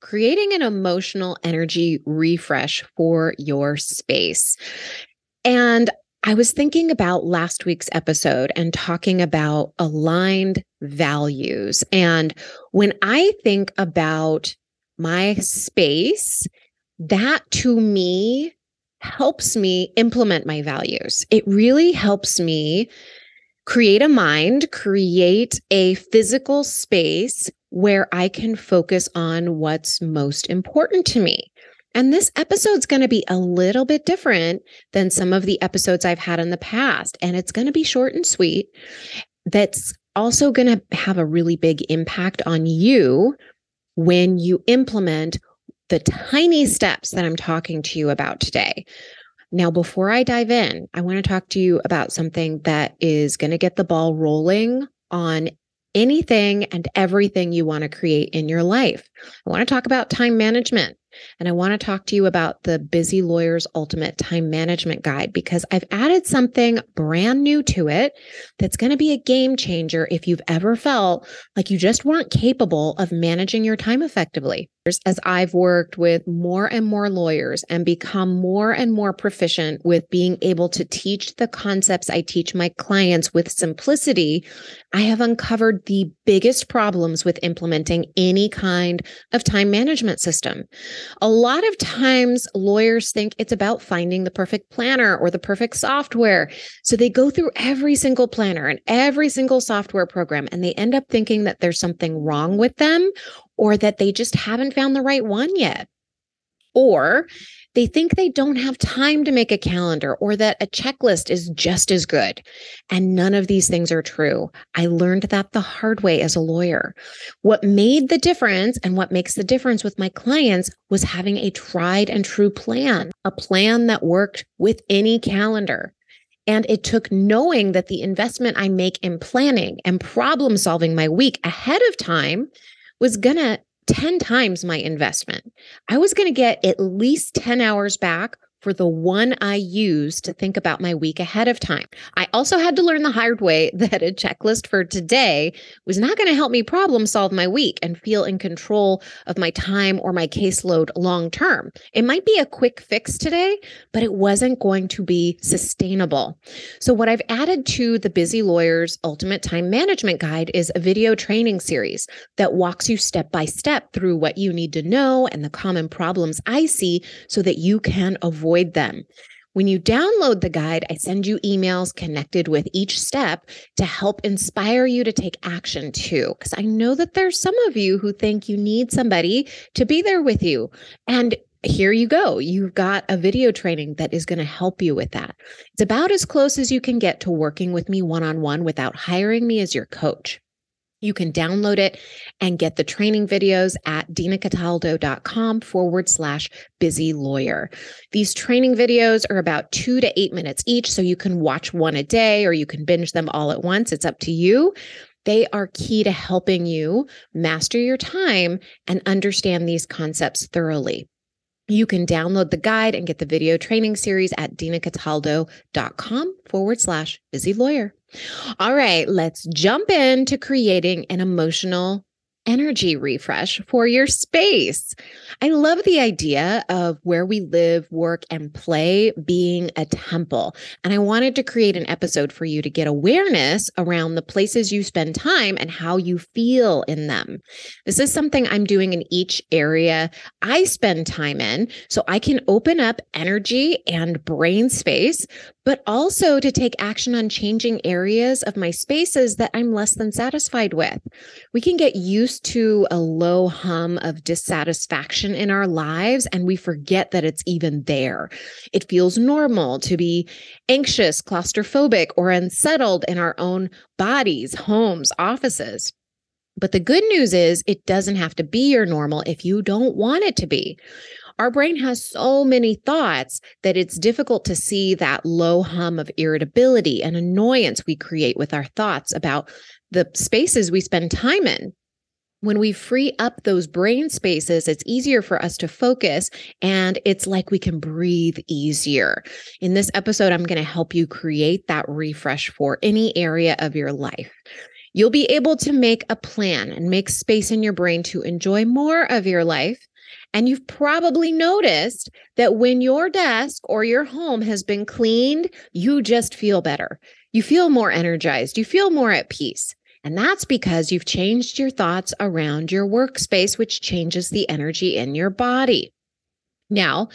creating an emotional energy refresh for your space. And I was thinking about last week's episode and talking about aligned values. And when I think about my space, that to me helps me implement my values. It really helps me create a mind, create a physical space where I can focus on what's most important to me. And this episode's going to be a little bit different than some of the episodes I've had in the past. And it's going to be short and sweet. That's also going to have a really big impact on you when you implement the tiny steps that I'm talking to you about today. Now, before I dive in, I want to talk to you about something that is going to get the ball rolling on anything and everything you want to create in your life. I want to talk about time management. And I want to talk to you about the Busy Lawyer's Ultimate Time Management Guide because I've added something brand new to it that's going to be a game changer if you've ever felt like you just weren't capable of managing your time effectively as I've worked with more and more lawyers and become more and more proficient with being able to teach the concepts I teach my clients with simplicity, I have uncovered the biggest problems with implementing any kind of time management system. A lot of times, lawyers think it's about finding the perfect planner or the perfect software. So they go through every single planner and every single software program, and they end up thinking that there's something wrong with them or that they just haven't found the right one yet. Or they think they don't have time to make a calendar or that a checklist is just as good. And none of these things are true. I learned that the hard way as a lawyer. What made the difference and what makes the difference with my clients was having a tried and true plan, a plan that worked with any calendar. And it took knowing that the investment I make in planning and problem solving my week ahead of time was going to 10 times my investment. I was going to get at least 10 hours back for the one I use to think about my week ahead of time. I also had to learn the hard way that a checklist for today was not going to help me problem solve my week and feel in control of my time or my caseload long term. It might be a quick fix today, but it wasn't going to be sustainable. So, what I've added to the Busy Lawyer's Ultimate Time Management Guide is a video training series that walks you step by step through what you need to know and the common problems I see so that you can avoid avoid them. When you download the guide, I send you emails connected with each step to help inspire you to take action too. Because I know that there's some of you who think you need somebody to be there with you. And here you go. You've got a video training that is going to help you with that. It's about as close as you can get to working with me one on one without hiring me as your coach. You can download it and get the training videos at dinacataldo.com forward slash busy lawyer. These training videos are about two to eight minutes each, so you can watch one a day or you can binge them all at once. It's up to you. They are key to helping you master your time and understand these concepts thoroughly. You can download the guide and get the video training series at dinacataldo.com forward slash busy lawyer. All right, let's jump into creating an emotional energy refresh for your space. I love the idea of where we live, work, and play being a temple. And I wanted to create an episode for you to get awareness around the places you spend time and how you feel in them. This is something I'm doing in each area I spend time in so I can open up energy and brain space but also to take action on changing areas of my spaces that I'm less than satisfied with. We can get used used to a low hum of dissatisfaction in our lives and we forget that it's even there. It feels normal to be anxious, claustrophobic, or unsettled in our own bodies, homes, offices. But the good news is it doesn't have to be your normal if you don't want it to be. Our brain has so many thoughts that it's difficult to see that low hum of irritability and annoyance we create with our thoughts about the spaces we spend time in. When we free up those brain spaces, it's easier for us to focus and it's like we can breathe easier. In this episode, I'm going to help you create that refresh for any area of your life. You'll be able to make a plan and make space in your brain to enjoy more of your life. And you've probably noticed that when your desk or your home has been cleaned, you just feel better. You feel more energized. You feel more at peace. And that's because you've changed your thoughts around your workspace, which changes the energy in your body. Now,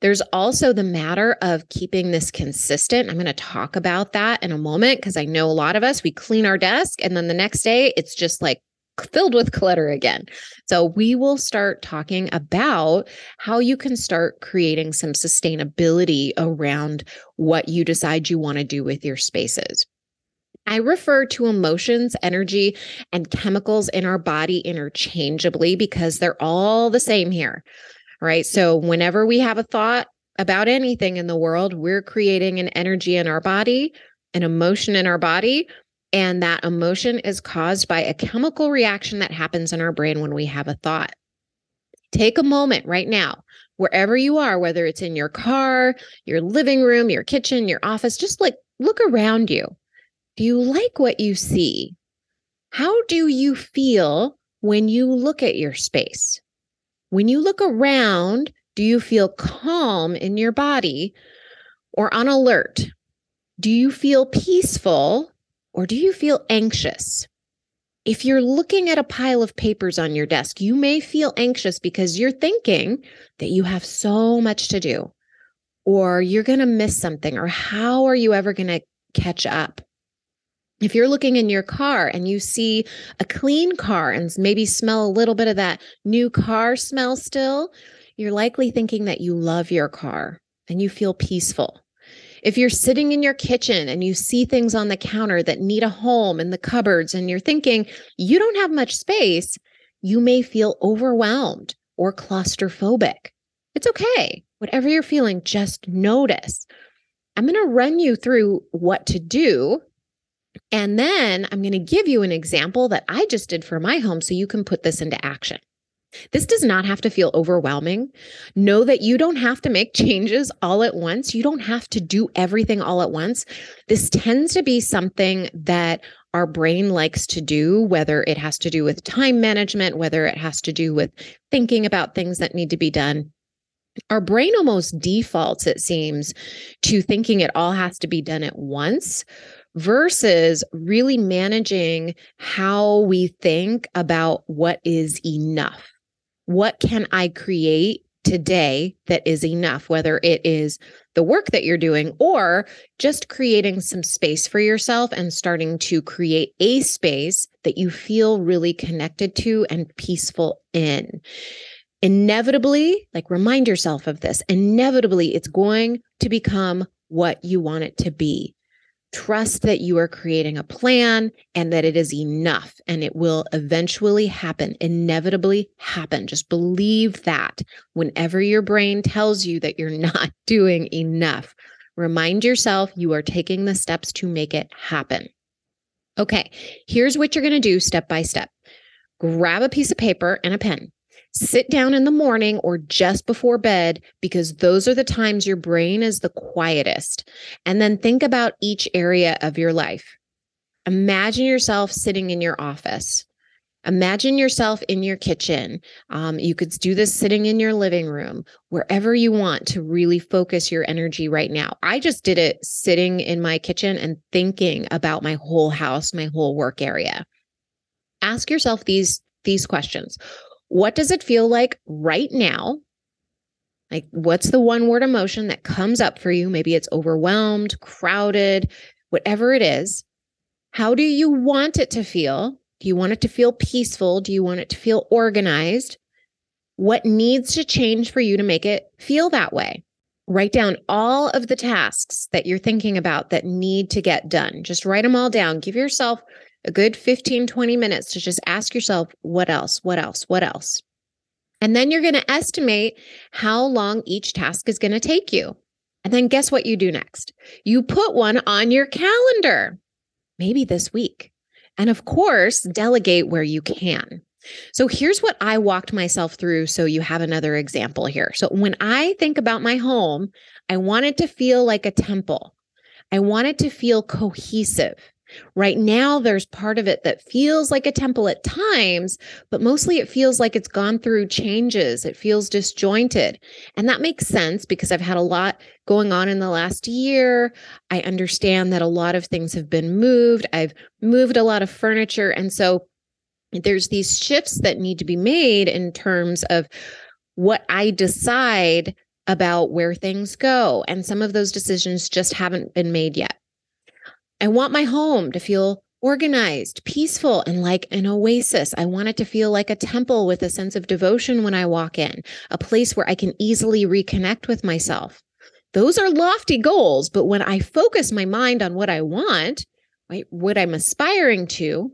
there's also the matter of keeping this consistent. I'm going to talk about that in a moment because I know a lot of us, we clean our desk and then the next day it's just like filled with clutter again. So, we will start talking about how you can start creating some sustainability around what you decide you want to do with your spaces. I refer to emotions, energy, and chemicals in our body interchangeably because they're all the same here. Right. So, whenever we have a thought about anything in the world, we're creating an energy in our body, an emotion in our body. And that emotion is caused by a chemical reaction that happens in our brain when we have a thought. Take a moment right now, wherever you are, whether it's in your car, your living room, your kitchen, your office, just like look around you. Do you like what you see? How do you feel when you look at your space? When you look around, do you feel calm in your body or on alert? Do you feel peaceful or do you feel anxious? If you're looking at a pile of papers on your desk, you may feel anxious because you're thinking that you have so much to do, or you're going to miss something, or how are you ever going to catch up? If you're looking in your car and you see a clean car and maybe smell a little bit of that new car smell still, you're likely thinking that you love your car and you feel peaceful. If you're sitting in your kitchen and you see things on the counter that need a home in the cupboards and you're thinking you don't have much space, you may feel overwhelmed or claustrophobic. It's okay. Whatever you're feeling, just notice. I'm going to run you through what to do and then I'm going to give you an example that I just did for my home so you can put this into action. This does not have to feel overwhelming. Know that you don't have to make changes all at once. You don't have to do everything all at once. This tends to be something that our brain likes to do, whether it has to do with time management, whether it has to do with thinking about things that need to be done. Our brain almost defaults, it seems, to thinking it all has to be done at once versus really managing how we think about what is enough. What can I create today that is enough, whether it is the work that you're doing or just creating some space for yourself and starting to create a space that you feel really connected to and peaceful in. Inevitably, like remind yourself of this, inevitably, it's going to become what you want it to be. Trust that you are creating a plan and that it is enough and it will eventually happen, inevitably happen. Just believe that whenever your brain tells you that you're not doing enough, remind yourself you are taking the steps to make it happen. Okay, here's what you're going to do step by step grab a piece of paper and a pen. Sit down in the morning or just before bed because those are the times your brain is the quietest. And then think about each area of your life. Imagine yourself sitting in your office. Imagine yourself in your kitchen. Um, you could do this sitting in your living room, wherever you want to really focus your energy right now. I just did it sitting in my kitchen and thinking about my whole house, my whole work area. Ask yourself these these questions. What does it feel like right now? Like, what's the one word emotion that comes up for you? Maybe it's overwhelmed, crowded, whatever it is. How do you want it to feel? Do you want it to feel peaceful? Do you want it to feel organized? What needs to change for you to make it feel that way? Write down all of the tasks that you're thinking about that need to get done. Just write them all down. Give yourself a good 15, 20 minutes to just ask yourself, what else? What else? What else? And then you're going to estimate how long each task is going to take you. And then guess what you do next? You put one on your calendar, maybe this week. And of course, delegate where you can. So here's what I walked myself through so you have another example here. So when I think about my home, I want it to feel like a temple. I want it to feel cohesive. Right now, there's part of it that feels like a temple at times, but mostly it feels like it's gone through changes. It feels disjointed. And that makes sense because I've had a lot going on in the last year. I understand that a lot of things have been moved. I've moved a lot of furniture. And so there's these shifts that need to be made in terms of what I decide about where things go. And some of those decisions just haven't been made yet. I want my home to feel organized, peaceful, and like an oasis. I want it to feel like a temple with a sense of devotion when I walk in, a place where I can easily reconnect with myself. Those are lofty goals, but when I focus my mind on what I want, right, what I'm aspiring to,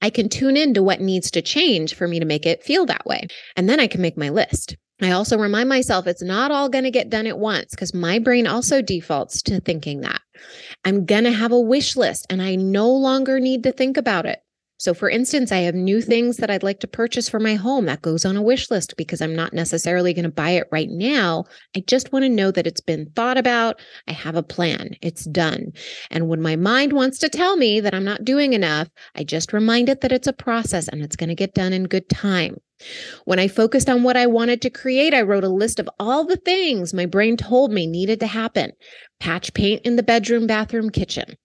I can tune into what needs to change for me to make it feel that way. And then I can make my list. I also remind myself it's not all going to get done at once because my brain also defaults to thinking that. I'm going to have a wish list and I no longer need to think about it. So, for instance, I have new things that I'd like to purchase for my home that goes on a wish list because I'm not necessarily going to buy it right now. I just want to know that it's been thought about. I have a plan, it's done. And when my mind wants to tell me that I'm not doing enough, I just remind it that it's a process and it's going to get done in good time. When I focused on what I wanted to create, I wrote a list of all the things my brain told me needed to happen patch paint in the bedroom, bathroom, kitchen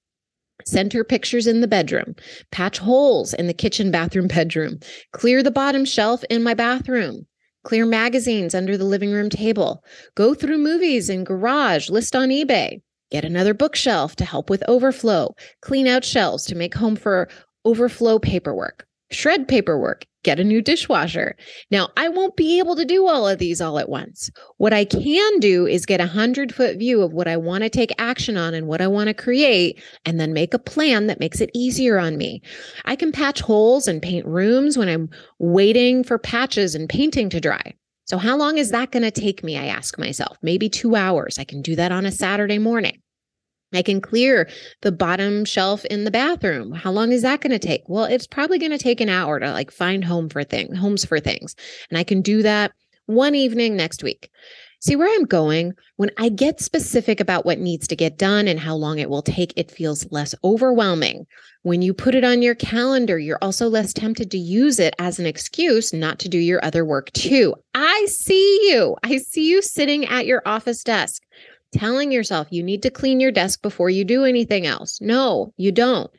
Center pictures in the bedroom, patch holes in the kitchen, bathroom, bedroom, clear the bottom shelf in my bathroom, clear magazines under the living room table, go through movies in garage, list on eBay, get another bookshelf to help with overflow, clean out shelves to make home for overflow paperwork, shred paperwork, get a new dishwasher. Now, I won't be able to do all of these all at once. What I can do is get a hundred foot view of what I want to take action on and what I want to create, and then make a plan that makes it easier on me. I can patch holes and paint rooms when I'm waiting for patches and painting to dry. So, how long is that going to take me? I ask myself. Maybe two hours. I can do that on a Saturday morning. I can clear the bottom shelf in the bathroom. How long is that going to take? Well, it's probably going to take an hour to like find home for things, homes for things. And I can do that one evening next week. See where I'm going? When I get specific about what needs to get done and how long it will take, it feels less overwhelming. When you put it on your calendar, you're also less tempted to use it as an excuse not to do your other work too. I see you. I see you sitting at your office desk telling yourself you need to clean your desk before you do anything else. No, you don't.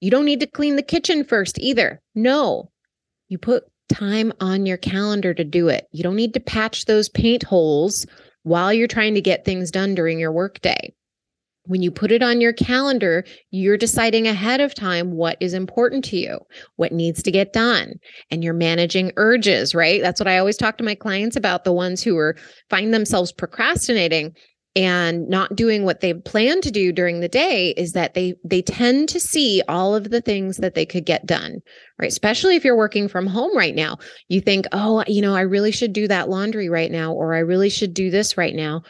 You don't need to clean the kitchen first either. No, you put time on your calendar to do it. You don't need to patch those paint holes while you're trying to get things done during your workday. When you put it on your calendar, you're deciding ahead of time what is important to you, what needs to get done, and you're managing urges, right? That's what I always talk to my clients about the ones who are find themselves procrastinating and not doing what they plan to do during the day is that they they tend to see all of the things that they could get done right? Especially if you're working from home right now. You think oh you know i really should do that laundry right now or i really should do this right now.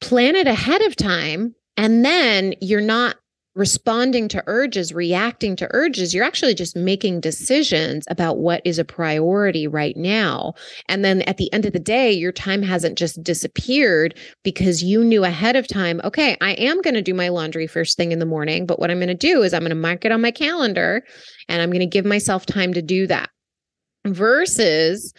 Plan it ahead of time and then you're not responding to urges, reacting to urges, you're actually just making decisions about what is a priority right now. And then at the end of the day, your time hasn't just disappeared because you knew ahead of time, okay, I am going to do my laundry first thing in the morning, but what I'm going to do is I'm going to mark it on my calendar and I'm going to give myself time to do that. Versus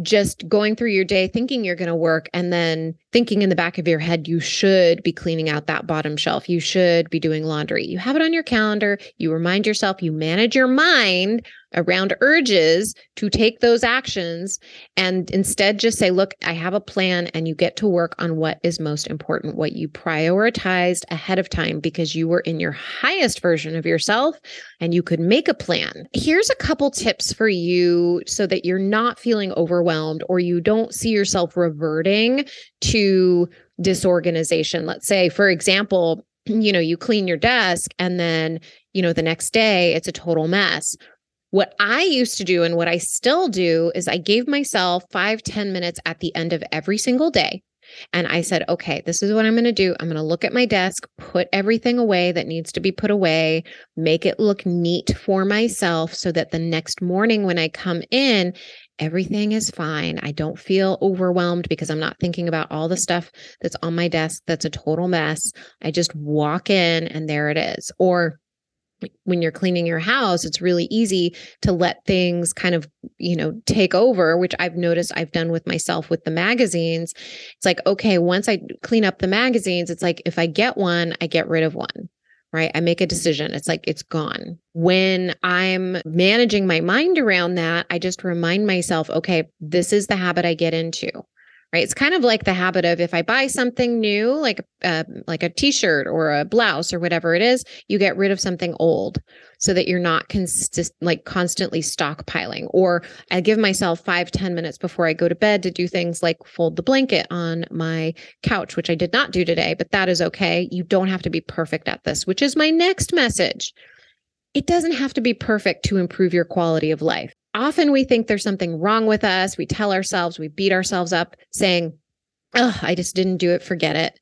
just going through your day thinking you're going to work and then thinking in the back of your head you should be cleaning out that bottom shelf. You should be doing laundry. You have it on your calendar. You remind yourself. You manage your mind around urges to take those actions and instead just say, look, I have a plan and you get to work on what is most important, what you prioritized ahead of time because you were in your highest version of yourself and you could make a plan. Here's a couple tips for you so that you're not feeling overwhelmed or you don't see yourself reverting to disorganization. Let's say, for example, you know, you clean your desk and then, you know, the next day it's a total mess. What I used to do and what I still do is I gave myself five ten minutes at the end of every single day. And I said, okay, this is what I'm going to do. I'm going to look at my desk, put everything away that needs to be put away, make it look neat for myself so that the next morning when I come in, everything is fine. I don't feel overwhelmed because I'm not thinking about all the stuff that's on my desk that's a total mess. I just walk in and there it is. Or when you're cleaning your house, it's really easy to let things kind of, you know, take over, which I've noticed I've done with myself with the magazines. It's like, okay, once I clean up the magazines, it's like if I get one, I get rid of one, right? I make a decision. It's like it's gone. When I'm managing my mind around that, I just remind myself, okay, this is the habit I get into right? It's kind of like the habit of if i buy something new like uh, like a t-shirt or a blouse or whatever it is you get rid of something old so that you're not consist like constantly stockpiling. Or i give myself five ten minutes before i go to bed to do things like fold the blanket on my couch which i did not do today but that is okay. You don't have to be perfect at this which is my next message. It doesn't have to be perfect to improve your quality of life often we think there's something wrong with us. We tell ourselves, we beat ourselves up saying, Oh, I just didn't do it. Forget it.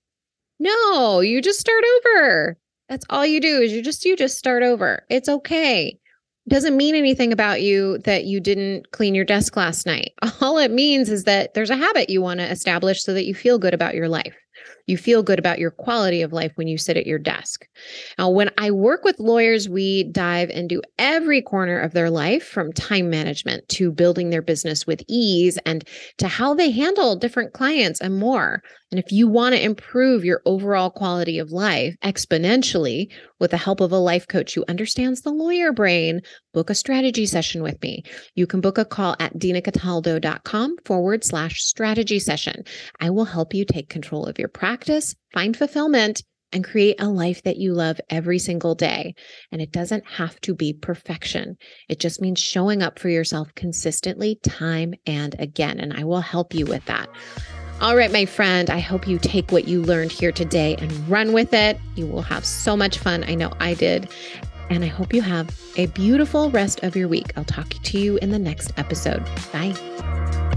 No, you just start over. That's all you do is you just you just start over. It's okay. It doesn't mean anything about you that you didn't clean your desk last night. All it means is that there's a habit you want to establish so that you feel good about your life. You feel good about your quality of life when you sit at your desk. Now, when I work with lawyers, we dive into every corner of their life from time management to building their business with ease and to how they handle different clients and more. And if you want to improve your overall quality of life exponentially with the help of a life coach who understands the lawyer brain, book a strategy session with me. You can book a call at dinacataldo.com forward slash strategy session. I will help you take control of your practice, find fulfillment, and create a life that you love every single day. And it doesn't have to be perfection. It just means showing up for yourself consistently, time and again. And I will help you with that. All right, my friend, I hope you take what you learned here today and run with it. You will have so much fun. I know I did. And I hope you have a beautiful rest of your week. I'll talk to you in the next episode. Bye.